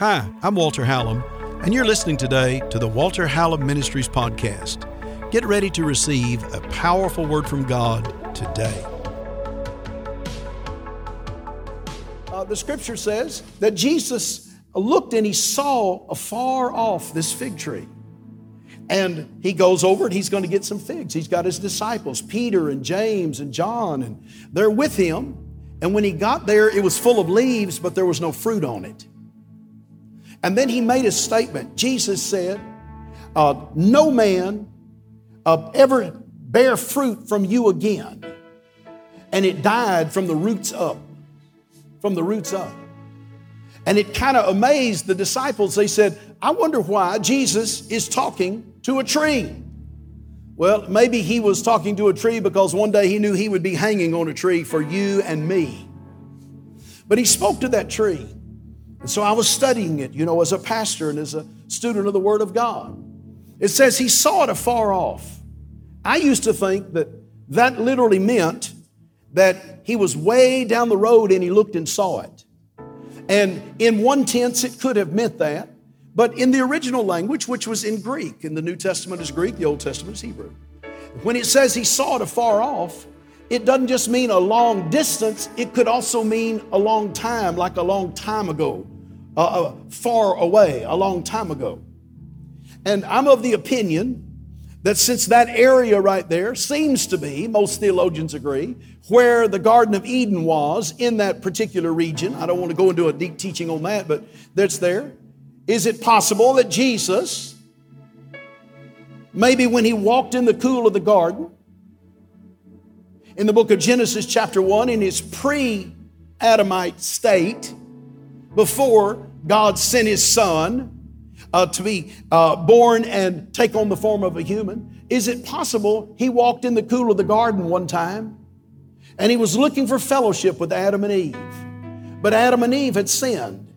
Hi, I'm Walter Hallam, and you're listening today to the Walter Hallam Ministries podcast. Get ready to receive a powerful word from God today. Uh, the scripture says that Jesus looked and he saw afar off this fig tree. And he goes over and he's going to get some figs. He's got his disciples, Peter and James and John, and they're with him. And when he got there, it was full of leaves, but there was no fruit on it. And then he made a statement. Jesus said, uh, No man uh, ever bear fruit from you again. And it died from the roots up. From the roots up. And it kind of amazed the disciples. They said, I wonder why Jesus is talking to a tree. Well, maybe he was talking to a tree because one day he knew he would be hanging on a tree for you and me. But he spoke to that tree. And so I was studying it, you know, as a pastor and as a student of the Word of God. It says he saw it afar off. I used to think that that literally meant that he was way down the road and he looked and saw it. And in one tense, it could have meant that. But in the original language, which was in Greek, and the New Testament is Greek, the Old Testament is Hebrew. When it says he saw it afar off, it doesn't just mean a long distance, it could also mean a long time, like a long time ago, uh, uh, far away, a long time ago. And I'm of the opinion that since that area right there seems to be, most theologians agree, where the Garden of Eden was in that particular region, I don't want to go into a deep teaching on that, but that's there. Is it possible that Jesus, maybe when he walked in the cool of the garden, in the book of Genesis, chapter 1, in his pre Adamite state, before God sent his son uh, to be uh, born and take on the form of a human? Is it possible he walked in the cool of the garden one time and he was looking for fellowship with Adam and Eve? But Adam and Eve had sinned.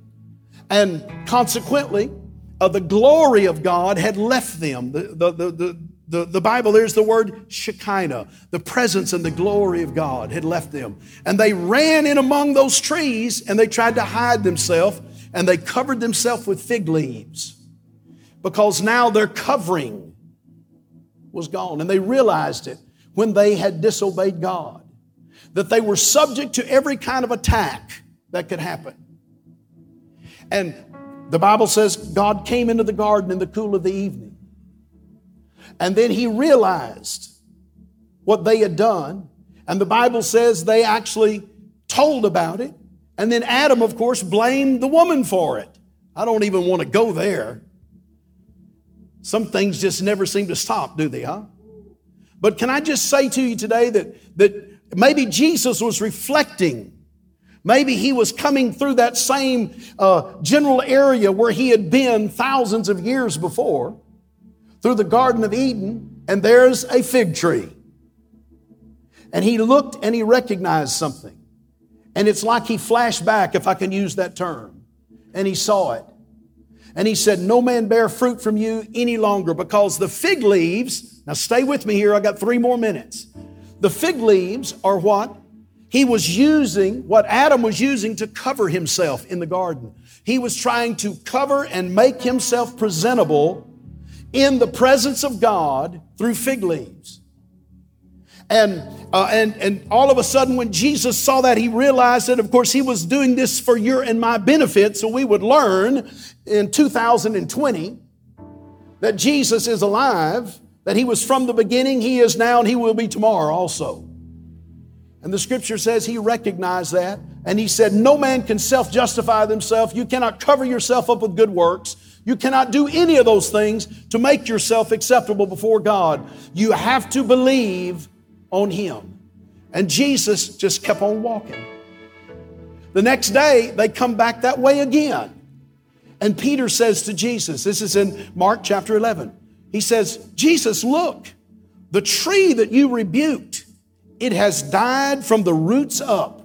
And consequently, uh, the glory of God had left them. The, the, the, the, the, the Bible, there's the word Shekinah. The presence and the glory of God had left them. And they ran in among those trees and they tried to hide themselves and they covered themselves with fig leaves because now their covering was gone. And they realized it when they had disobeyed God, that they were subject to every kind of attack that could happen. And the Bible says God came into the garden in the cool of the evening. And then he realized what they had done. And the Bible says they actually told about it. And then Adam, of course, blamed the woman for it. I don't even want to go there. Some things just never seem to stop, do they, huh? But can I just say to you today that, that maybe Jesus was reflecting. Maybe he was coming through that same uh, general area where he had been thousands of years before, through the Garden of Eden, and there's a fig tree. And he looked and he recognized something. And it's like he flashed back, if I can use that term, and he saw it. And he said, No man bear fruit from you any longer because the fig leaves, now stay with me here, I got three more minutes. The fig leaves are what? He was using, what Adam was using to cover himself in the garden. He was trying to cover and make himself presentable in the presence of God through fig leaves. And, uh, and, and all of a sudden, when Jesus saw that, he realized that, of course, he was doing this for your and my benefit. So we would learn in 2020 that Jesus is alive, that he was from the beginning, he is now, and he will be tomorrow also. And the scripture says he recognized that. And he said, No man can self justify themselves. You cannot cover yourself up with good works. You cannot do any of those things to make yourself acceptable before God. You have to believe on him. And Jesus just kept on walking. The next day, they come back that way again. And Peter says to Jesus, this is in Mark chapter 11, he says, Jesus, look, the tree that you rebuked, it has died from the roots up.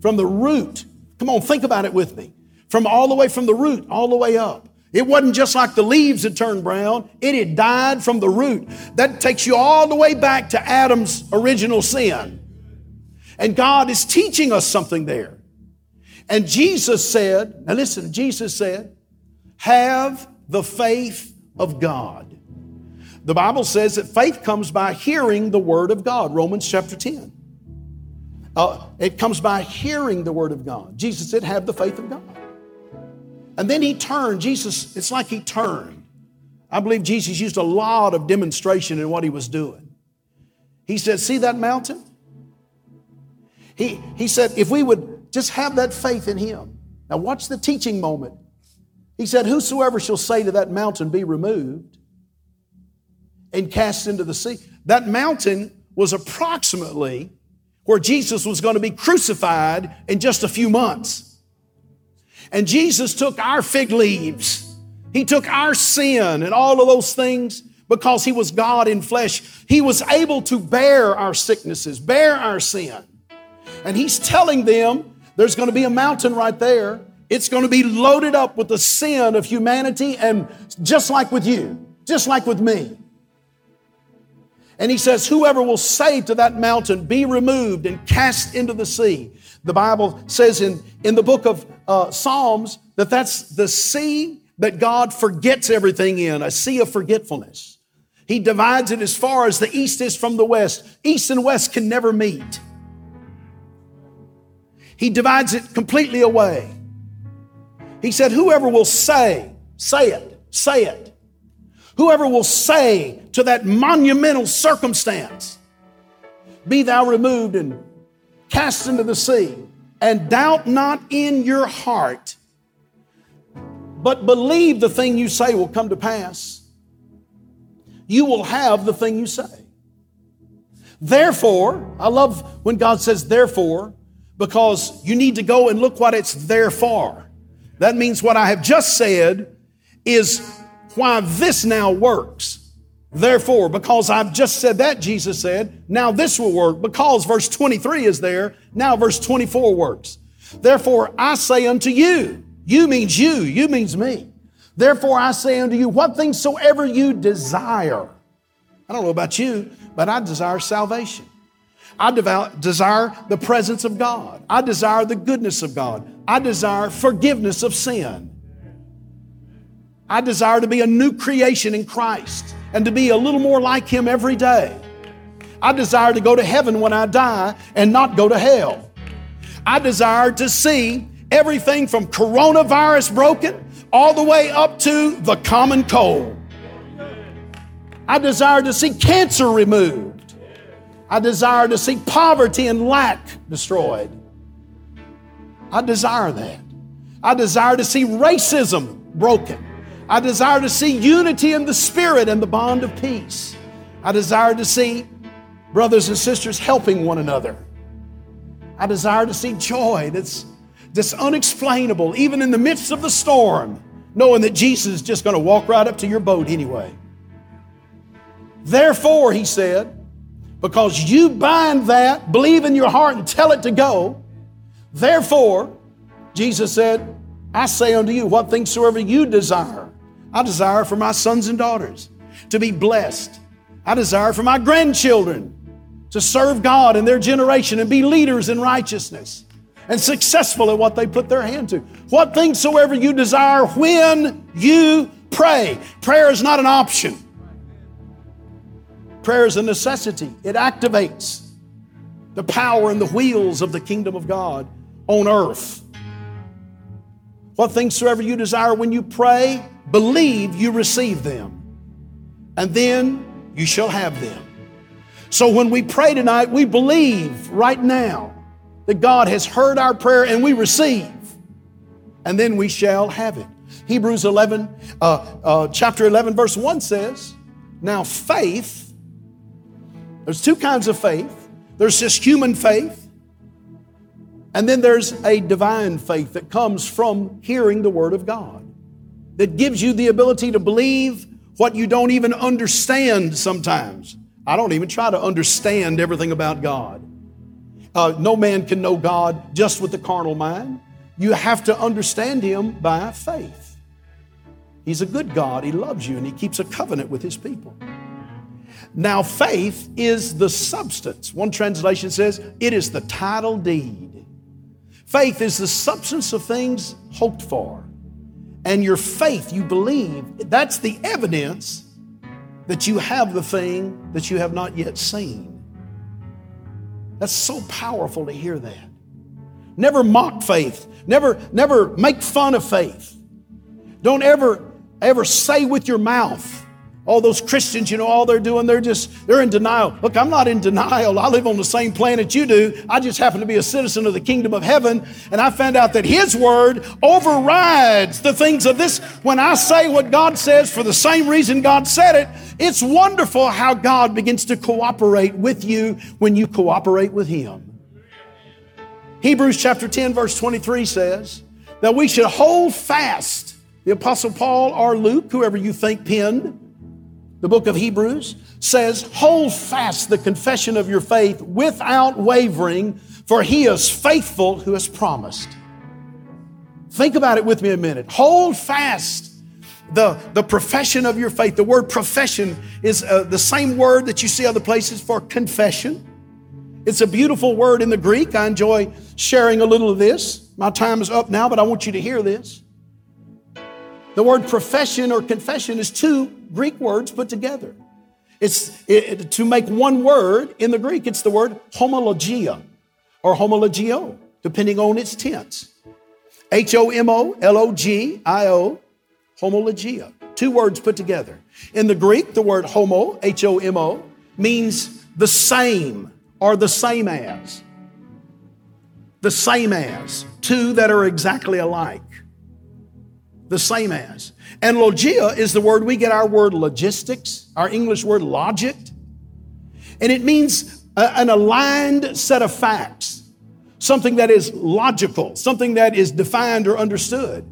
From the root. Come on, think about it with me. From all the way from the root, all the way up. It wasn't just like the leaves had turned brown, it had died from the root. That takes you all the way back to Adam's original sin. And God is teaching us something there. And Jesus said, now listen, Jesus said, have the faith of God. The Bible says that faith comes by hearing the Word of God, Romans chapter 10. Uh, it comes by hearing the Word of God. Jesus said, Have the faith of God. And then he turned. Jesus, it's like he turned. I believe Jesus used a lot of demonstration in what he was doing. He said, See that mountain? He, he said, If we would just have that faith in him. Now, watch the teaching moment. He said, Whosoever shall say to that mountain, Be removed, and cast into the sea. That mountain was approximately where Jesus was going to be crucified in just a few months. And Jesus took our fig leaves, He took our sin and all of those things because He was God in flesh. He was able to bear our sicknesses, bear our sin. And He's telling them there's going to be a mountain right there. It's going to be loaded up with the sin of humanity, and just like with you, just like with me. And he says, Whoever will say to that mountain, Be removed and cast into the sea. The Bible says in, in the book of uh, Psalms that that's the sea that God forgets everything in, a sea of forgetfulness. He divides it as far as the east is from the west. East and west can never meet. He divides it completely away. He said, Whoever will say, say it, say it. Whoever will say to that monumental circumstance, Be thou removed and cast into the sea, and doubt not in your heart, but believe the thing you say will come to pass, you will have the thing you say. Therefore, I love when God says therefore, because you need to go and look what it's there for. That means what I have just said is why this now works. Therefore, because I've just said that, Jesus said, now this will work. Because verse 23 is there, now verse 24 works. Therefore, I say unto you, you means you, you means me. Therefore, I say unto you, what things soever you desire. I don't know about you, but I desire salvation. I desire the presence of God. I desire the goodness of God. I desire forgiveness of sin. I desire to be a new creation in Christ and to be a little more like Him every day. I desire to go to heaven when I die and not go to hell. I desire to see everything from coronavirus broken all the way up to the common cold. I desire to see cancer removed. I desire to see poverty and lack destroyed. I desire that. I desire to see racism broken. I desire to see unity in the spirit and the bond of peace. I desire to see brothers and sisters helping one another. I desire to see joy that's, that's unexplainable, even in the midst of the storm, knowing that Jesus is just going to walk right up to your boat anyway. Therefore, he said, because you bind that, believe in your heart, and tell it to go, therefore, Jesus said, I say unto you, what things soever you desire I desire for my sons and daughters to be blessed. I desire for my grandchildren to serve God in their generation and be leaders in righteousness and successful at what they put their hand to. What things soever you desire when you pray. Prayer is not an option. Prayer is a necessity. It activates the power and the wheels of the kingdom of God on earth. What things soever you desire when you pray, believe you receive them, and then you shall have them. So when we pray tonight, we believe right now that God has heard our prayer and we receive, and then we shall have it. Hebrews 11, uh, uh, chapter 11, verse 1 says, Now faith, there's two kinds of faith. There's just human faith, and then there's a divine faith that comes from hearing the Word of God that gives you the ability to believe what you don't even understand sometimes. I don't even try to understand everything about God. Uh, no man can know God just with the carnal mind. You have to understand Him by faith. He's a good God. He loves you and He keeps a covenant with His people. Now, faith is the substance. One translation says it is the title deed. Faith is the substance of things hoped for and your faith, you believe, that's the evidence that you have the thing that you have not yet seen. That's so powerful to hear that. Never mock faith. Never, never make fun of faith. Don't ever, ever say with your mouth, all those Christians, you know, all they're doing, they're just, they're in denial. Look, I'm not in denial. I live on the same planet you do. I just happen to be a citizen of the kingdom of heaven. And I found out that His word overrides the things of this. When I say what God says for the same reason God said it, it's wonderful how God begins to cooperate with you when you cooperate with Him. Hebrews chapter 10, verse 23 says that we should hold fast. The Apostle Paul or Luke, whoever you think penned, the book of Hebrews says, Hold fast the confession of your faith without wavering, for he is faithful who has promised. Think about it with me a minute. Hold fast the, the profession of your faith. The word profession is uh, the same word that you see other places for confession. It's a beautiful word in the Greek. I enjoy sharing a little of this. My time is up now, but I want you to hear this. The word profession or confession is two Greek words put together. It's it, to make one word in the Greek, it's the word homologia or homologio, depending on its tense. H O M O L O G I O, homologia. Two words put together. In the Greek, the word homo, H O M O, means the same or the same as. The same as. Two that are exactly alike the same as. And logia is the word we get our word logistics, our English word logic. And it means a, an aligned set of facts, something that is logical, something that is defined or understood.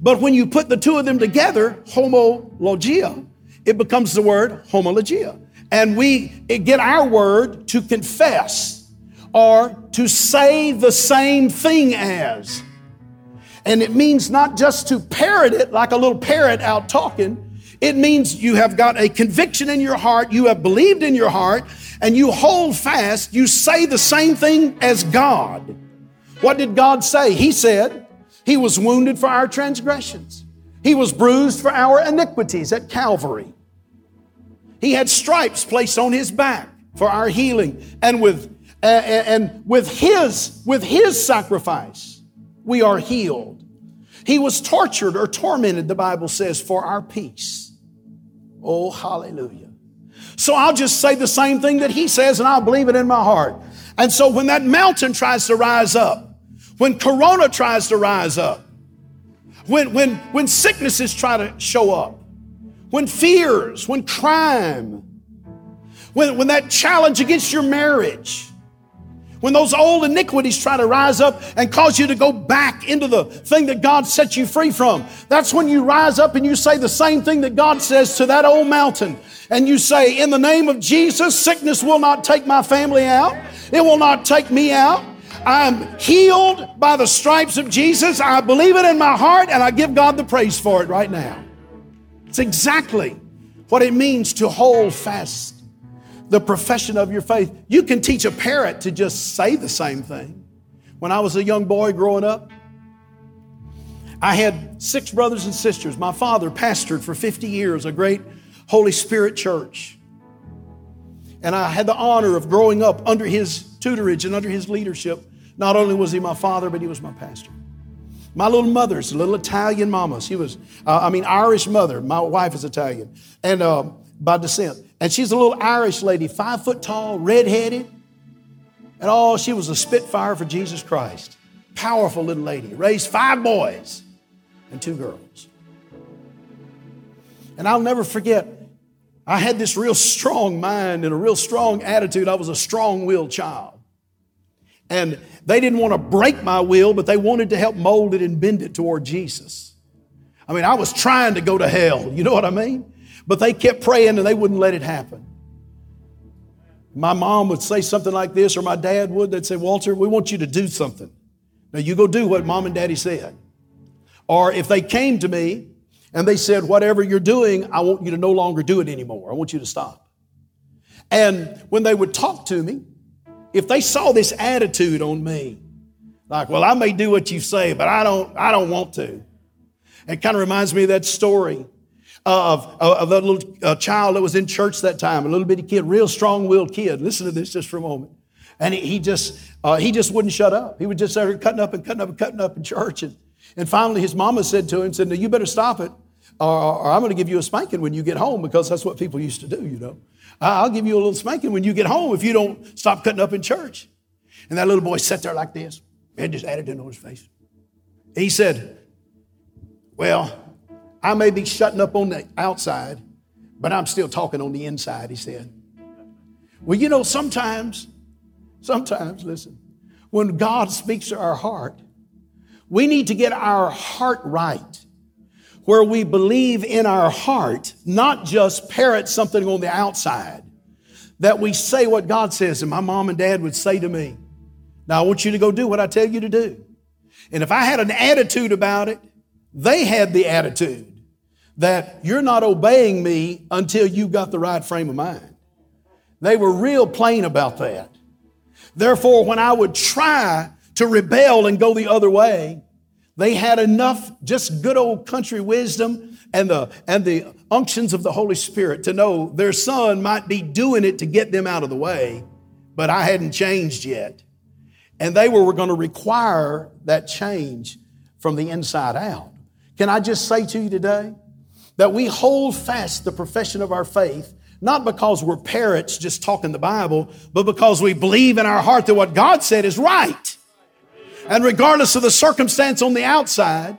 But when you put the two of them together, homologia, it becomes the word homologia. And we get our word to confess or to say the same thing as. And it means not just to parrot it like a little parrot out talking. It means you have got a conviction in your heart, you have believed in your heart, and you hold fast. You say the same thing as God. What did God say? He said, He was wounded for our transgressions, He was bruised for our iniquities at Calvary. He had stripes placed on His back for our healing, and with uh, and with His with His sacrifice we are healed. He was tortured or tormented, the Bible says, for our peace. Oh, hallelujah. So I'll just say the same thing that he says and I'll believe it in my heart. And so when that mountain tries to rise up, when corona tries to rise up, when, when, when sicknesses try to show up, when fears, when crime, when, when that challenge against your marriage, when those old iniquities try to rise up and cause you to go back into the thing that God set you free from, that's when you rise up and you say the same thing that God says to that old mountain. And you say, In the name of Jesus, sickness will not take my family out, it will not take me out. I'm healed by the stripes of Jesus. I believe it in my heart and I give God the praise for it right now. It's exactly what it means to hold fast the profession of your faith. You can teach a parrot to just say the same thing. When I was a young boy growing up, I had six brothers and sisters. My father pastored for 50 years a great Holy Spirit church. And I had the honor of growing up under his tutorage and under his leadership. Not only was he my father, but he was my pastor. My little mother's a little Italian mama. She was, uh, I mean, Irish mother. My wife is Italian. And uh, by descent. And she's a little Irish lady, five foot tall, redheaded. And oh, she was a spitfire for Jesus Christ. Powerful little lady. Raised five boys and two girls. And I'll never forget, I had this real strong mind and a real strong attitude. I was a strong willed child. And they didn't want to break my will, but they wanted to help mold it and bend it toward Jesus. I mean, I was trying to go to hell. You know what I mean? But they kept praying and they wouldn't let it happen. My mom would say something like this, or my dad would. They'd say, Walter, we want you to do something. Now you go do what mom and daddy said. Or if they came to me and they said, whatever you're doing, I want you to no longer do it anymore. I want you to stop. And when they would talk to me, if they saw this attitude on me, like, well, I may do what you say, but I don't, I don't want to. It kind of reminds me of that story of, of, of that little uh, child that was in church that time, a little bitty kid, real strong-willed kid. Listen to this just for a moment. And he, he just uh, he just wouldn't shut up. He would just cutting up and cutting up and cutting up in church. And, and finally, his mama said to him, said, "No, you better stop it, or, or I'm going to give you a spanking when you get home because that's what people used to do, you know. I'll give you a little spanking when you get home if you don't stop cutting up in church." And that little boy sat there like this, and just attitude on his face. He said, "Well." I may be shutting up on the outside, but I'm still talking on the inside, he said. Well, you know, sometimes, sometimes, listen, when God speaks to our heart, we need to get our heart right, where we believe in our heart, not just parrot something on the outside, that we say what God says. And my mom and dad would say to me, Now I want you to go do what I tell you to do. And if I had an attitude about it, they had the attitude that you're not obeying me until you've got the right frame of mind. They were real plain about that. Therefore, when I would try to rebel and go the other way, they had enough just good old country wisdom and the, and the unctions of the Holy Spirit to know their son might be doing it to get them out of the way, but I hadn't changed yet. And they were going to require that change from the inside out. Can I just say to you today, that we hold fast the profession of our faith, not because we're parrots just talking the Bible, but because we believe in our heart that what God said is right. And regardless of the circumstance on the outside,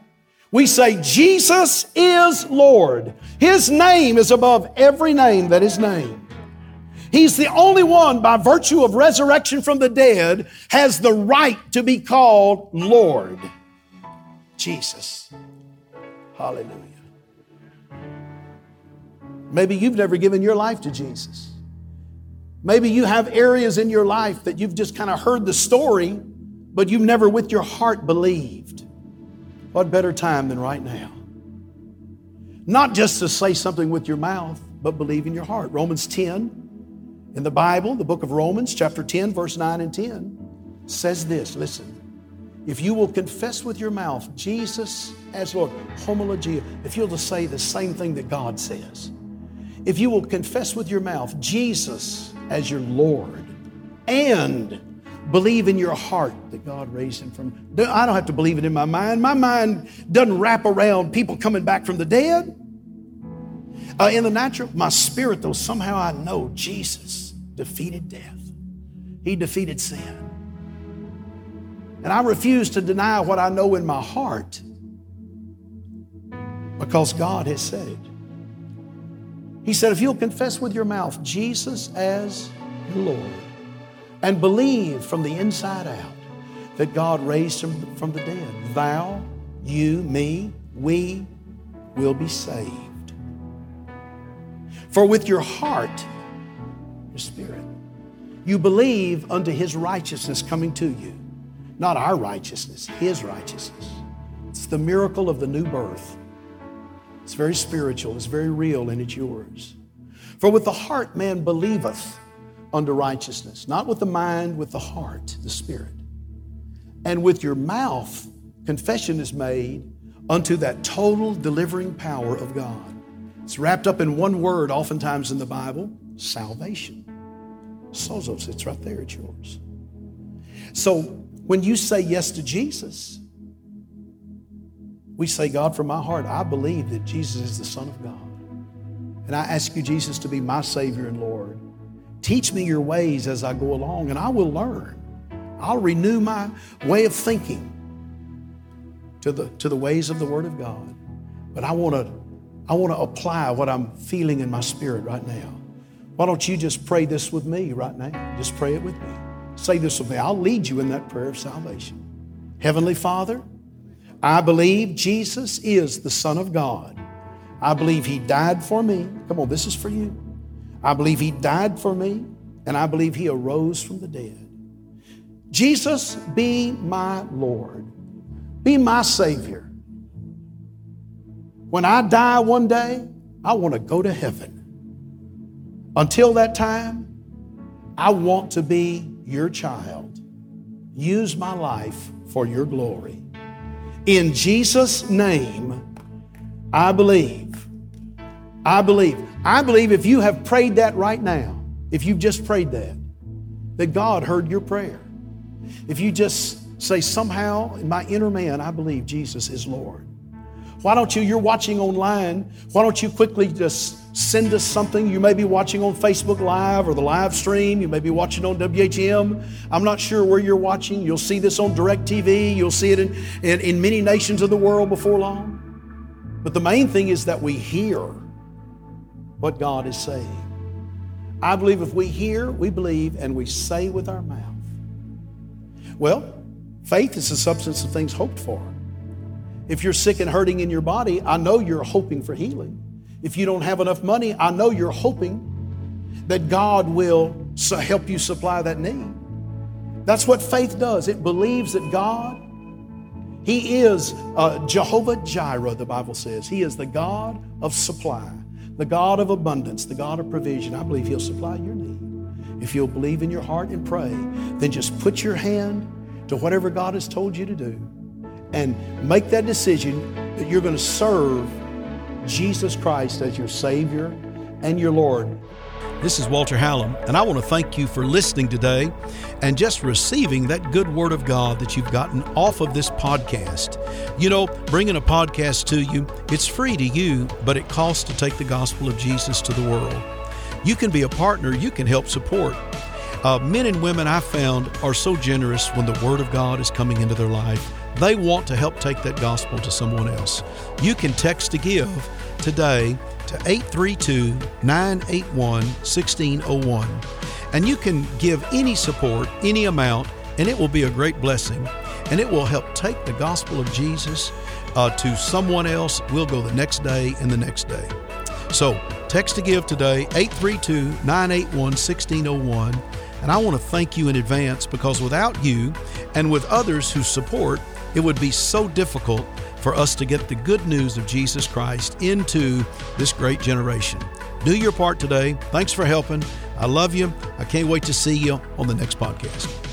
we say, Jesus is Lord. His name is above every name that is named. He's the only one, by virtue of resurrection from the dead, has the right to be called Lord. Jesus. Hallelujah. Maybe you've never given your life to Jesus. Maybe you have areas in your life that you've just kind of heard the story, but you've never with your heart believed. What better time than right now? Not just to say something with your mouth, but believe in your heart. Romans 10 in the Bible, the book of Romans, chapter 10, verse 9 and 10, says this listen, if you will confess with your mouth Jesus as Lord, homologia, if you'll just say the same thing that God says, if you will confess with your mouth Jesus as your Lord and believe in your heart that God raised him from I don't have to believe it in my mind. My mind doesn't wrap around people coming back from the dead. Uh, in the natural, my spirit, though, somehow I know Jesus defeated death. He defeated sin. And I refuse to deny what I know in my heart because God has said it. He said, if you'll confess with your mouth Jesus as your Lord and believe from the inside out that God raised him from the dead, thou, you, me, we will be saved. For with your heart, your spirit, you believe unto his righteousness coming to you. Not our righteousness, his righteousness. It's the miracle of the new birth. It's very spiritual, it's very real, and it's yours. For with the heart man believeth unto righteousness, not with the mind, with the heart, the spirit. And with your mouth, confession is made unto that total delivering power of God. It's wrapped up in one word, oftentimes in the Bible salvation. Sozos, it's right there, it's yours. So when you say yes to Jesus, we say, God, from my heart, I believe that Jesus is the Son of God. And I ask you, Jesus, to be my Savior and Lord. Teach me your ways as I go along, and I will learn. I'll renew my way of thinking to the, to the ways of the Word of God. But I want to I want to apply what I'm feeling in my spirit right now. Why don't you just pray this with me right now? Just pray it with me. Say this with me. I'll lead you in that prayer of salvation. Heavenly Father, I believe Jesus is the Son of God. I believe He died for me. Come on, this is for you. I believe He died for me, and I believe He arose from the dead. Jesus, be my Lord, be my Savior. When I die one day, I want to go to heaven. Until that time, I want to be your child. Use my life for your glory. In Jesus' name, I believe. I believe. I believe if you have prayed that right now, if you've just prayed that, that God heard your prayer. If you just say, somehow in my inner man, I believe Jesus is Lord. Why don't you, you're watching online, why don't you quickly just send us something? You may be watching on Facebook Live or the live stream. You may be watching on WHM. I'm not sure where you're watching. You'll see this on DirecTV. You'll see it in, in, in many nations of the world before long. But the main thing is that we hear what God is saying. I believe if we hear, we believe, and we say with our mouth. Well, faith is the substance of things hoped for. If you're sick and hurting in your body, I know you're hoping for healing. If you don't have enough money, I know you're hoping that God will help you supply that need. That's what faith does. It believes that God, He is uh, Jehovah Jireh, the Bible says. He is the God of supply, the God of abundance, the God of provision. I believe He'll supply your need. If you'll believe in your heart and pray, then just put your hand to whatever God has told you to do and make that decision that you're going to serve Jesus Christ as your Savior and your Lord. This is Walter Hallam, and I want to thank you for listening today and just receiving that good word of God that you've gotten off of this podcast. You know, bringing a podcast to you, it's free to you, but it costs to take the gospel of Jesus to the world. You can be a partner, you can help support. Uh, men and women I found are so generous when the Word of God is coming into their life. They want to help take that gospel to someone else. You can text to give today to 832 981 1601. And you can give any support, any amount, and it will be a great blessing. And it will help take the gospel of Jesus uh, to someone else. We'll go the next day and the next day. So text to give today, 832 981 1601. And I want to thank you in advance because without you and with others who support, it would be so difficult for us to get the good news of Jesus Christ into this great generation. Do your part today. Thanks for helping. I love you. I can't wait to see you on the next podcast.